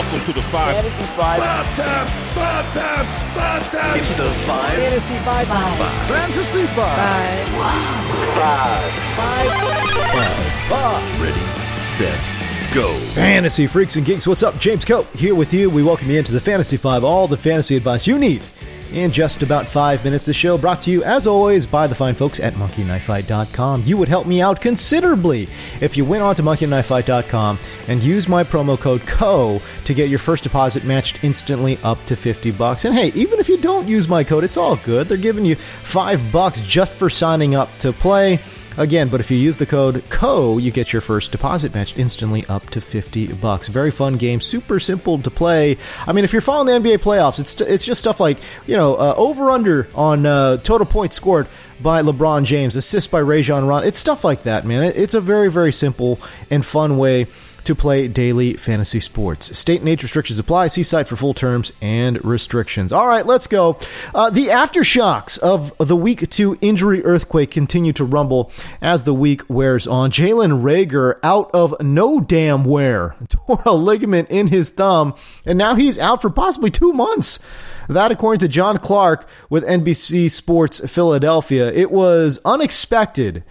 Welcome to the five. Fantasy Five. Five time, five time, five time. It's the five. Fantasy Five. Fantasy Five. Ready, set, go. Fantasy freaks and geeks, what's up? James Koh here with you. We welcome you into the Fantasy Five, all the fantasy advice you need in just about five minutes. The show brought to you, as always, by the fine folks at monkeyknifefight.com. You would help me out considerably if you went on to monkeyknifefight.com and use my promo code CO to get your first deposit matched instantly up to 50 bucks. And hey, even if you don't use my code, it's all good. They're giving you five bucks just for signing up to play. Again, but if you use the code CO, you get your first deposit matched instantly up to 50 bucks. Very fun game, super simple to play. I mean, if you're following the NBA playoffs, it's it's just stuff like, you know, uh, over under on uh, total points scored by LeBron James, assist by Rajon Rondo. It's stuff like that, man. It's a very very simple and fun way to play daily fantasy sports. State and age restrictions apply. See site for full terms and restrictions. All right, let's go. Uh, the aftershocks of the week two injury earthquake continue to rumble as the week wears on. Jalen Reagor out of no damn where tore a ligament in his thumb, and now he's out for possibly two months. That, according to John Clark with NBC Sports Philadelphia, it was unexpected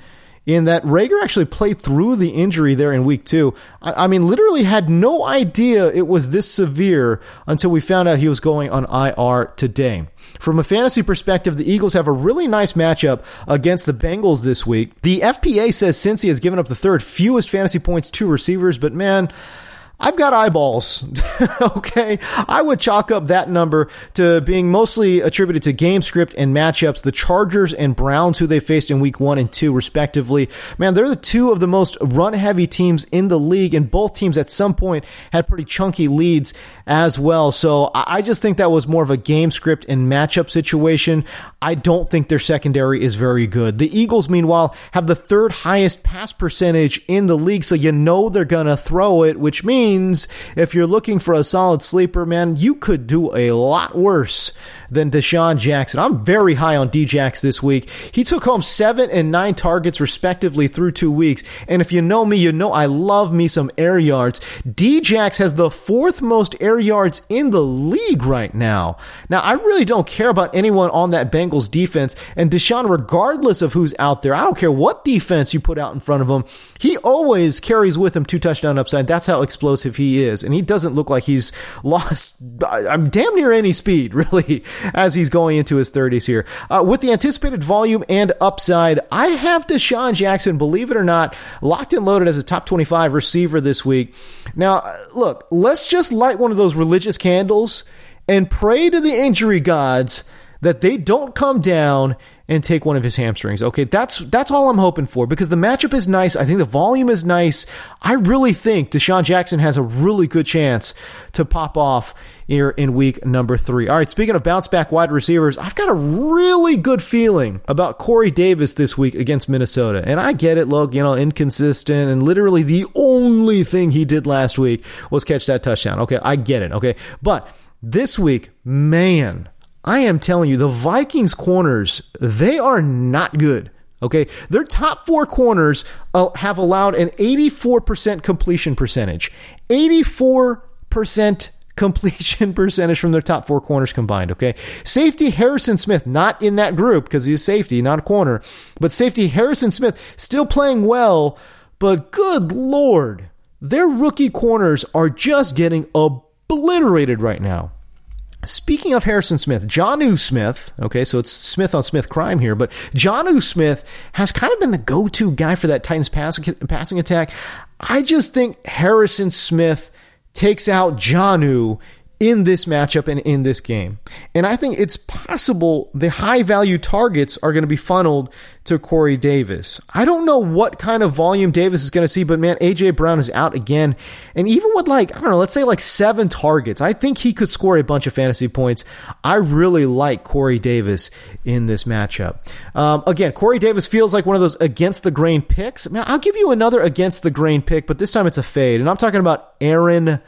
in that Reagor actually played through the injury there in week two. I, I, mean, literally had no idea it was this severe until we found out he was going on IR today. From a fantasy perspective, the Eagles have a really nice matchup against the Bengals this week. The FPA says Cincy has given up the third fewest fantasy points to receivers, but man, I've got eyeballs. okay. I would chalk up that number to being mostly attributed to game script and matchups. The Chargers and Browns, who they faced in week one and two, respectively. Man, they're the two of the most run heavy teams in the league, and both teams at some point had pretty chunky leads as well. So I just think that was more of a game script and matchup situation. I don't think their secondary is very good. The Eagles, meanwhile, have the third highest pass percentage in the league, so you know they're going to throw it, which means if you're looking for a solid sleeper, man, you could do a lot worse than DeSean Jackson. I'm very high on Djax this week. He took home seven and nine targets respectively through two weeks. And if you know me, you know I love me some air yards. Djax has the fourth most air yards in the league right now. Now, I really don't care about anyone on that Bengals defense. And DeSean, regardless of who's out there, I don't care what defense you put out in front of him, he always carries with him two touchdown upside. That's how explosive he is. And he doesn't look like he's lost, I'm damn near any speed, really as he's going into his 30s here. Uh, with the anticipated volume and upside, I have DeSean Jackson, believe it or not, locked and loaded as a top 25 receiver this week. Now, look, let's just light one of those religious candles and pray to the injury gods that they don't come down and take one of his hamstrings. Okay, that's that's all I'm hoping for because the matchup is nice. I think the volume is nice. I really think DeSean Jackson has a really good chance to pop off here in week number three. All right, speaking of bounce back wide receivers, I've got a really good feeling about Corey Davis this week against Minnesota. And I get it, look, you know, inconsistent and literally the only thing he did last week was catch that touchdown. Okay, I get it. Okay, but this week, man, I am telling you, the Vikings corners, they are not good. Okay, their top four corners uh, have allowed an 84% completion percentage. 84% completion percentage from their top four corners combined. Okay. Safety Harrison Smith, not in that group because he's safety, not a corner, but safety Harrison Smith still playing well, but good Lord, their rookie corners are just getting obliterated right now. Speaking of Harrison Smith, Jonnu Smith, okay, so it's Smith on Smith crime here, but Jonnu Smith has kind of been the go to guy for that Titans passing attack. I just think Harrison Smith takes out Jonnu in this matchup and in this game. And I think it's possible the high value targets are going to be funneled to Corey Davis. I don't know what kind of volume Davis is going to see, but man, AJ Brown is out again. And even with like, I don't know, let's say like seven targets, I think he could score a bunch of fantasy points. I really like Corey Davis in this matchup. Um, again, Corey Davis feels like one of those against the grain picks. Man, I'll give you another against the grain pick, but this time it's a fade. And I'm talking about Aaron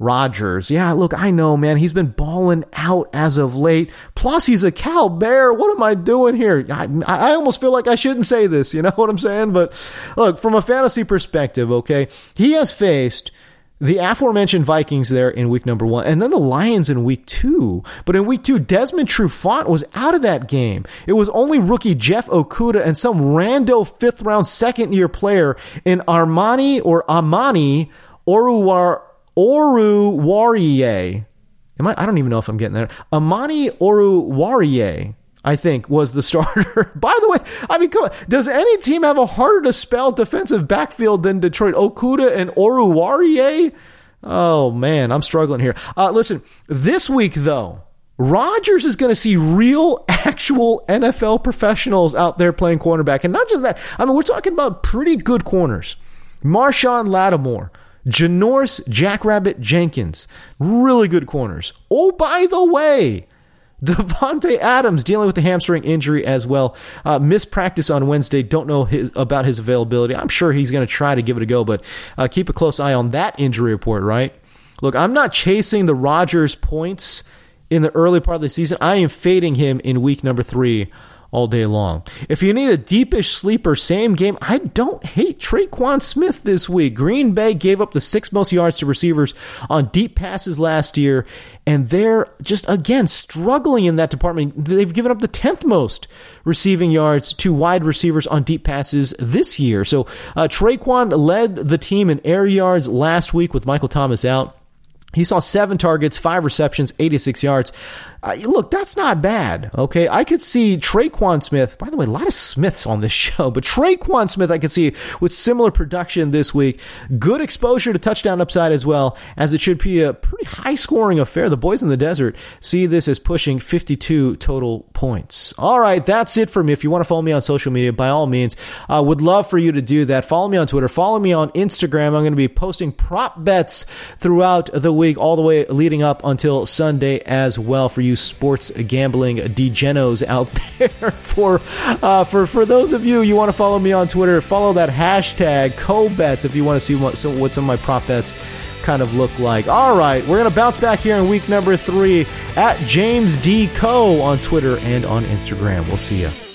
Rodgers. Yeah, look, I know, man. He's been balling out as of late. Plus, he's a Cal Bear. What am I doing here? I, I almost feel like I shouldn't say this. You know what I'm saying? But look, from a fantasy perspective, okay, he has faced the aforementioned Vikings there in week number one, and then the Lions in week two. But in week two, Desmond Trufant was out of that game. It was only rookie Jeff Okudah and some rando fifth round second year player in Armani or Amani Oruwar Oruwariye. Am I? I don't even know if I'm getting there. Amani Oru Oruwariye. I think was the starter. By the way, I mean, come on, does any team have a harder to spell defensive backfield than Detroit? Okudah and Oru Oruwariye? Oh man, I'm struggling here. Uh, listen, this week though, Rodgers is going to see real, actual NFL professionals out there playing cornerback, and not just that. I mean, we're talking about pretty good corners. Marshon Lattimore. Janoris Jackrabbit Jenkins, really good corners. Oh, by the way, Davante Adams dealing with the hamstring injury as well. Uh, missed practice on Wednesday. Don't know his, about his availability. I'm sure he's going to try to give it a go, but uh, keep a close eye on that injury report, right? Look, I'm not chasing the Rodgers points in the early part of the season. I am fading him in week number three all day long. If you need a deepish sleeper, same game, I don't hate Tre'Quan Smith this week. Green Bay gave up the sixth most yards to receivers on deep passes last year, and they're just, again, struggling in that department. They've given up the 10th most receiving yards to wide receivers on deep passes this year. So uh, Tre'Quan led the team in air yards last week with Michael Thomas out. He saw seven targets, five receptions, 86 yards. Uh, look, that's not bad. Okay, I could see Tre'Quan Smith. By the way, a lot of Smiths on this show, but Tre'Quan Smith, I could see with similar production this week. Good exposure to touchdown upside as well, as it should be a pretty high scoring affair. The boys in the desert see this as pushing 52 total points. All right, that's it for me. If you want to follow me on social media, by all means, I uh, would love for you to do that. Follow me on Twitter. Follow me on Instagram. I'm going to be posting prop bets throughout the week, all the way leading up until Sunday as well for you you sports gambling degenos out there. for uh, for for those of you you want to follow me on Twitter, follow that hashtag KohBets if you want to see what so, what some of my prop bets kind of look like. All right, we're gonna bounce back here in week number three at James D Koh on Twitter and on Instagram. We'll see you.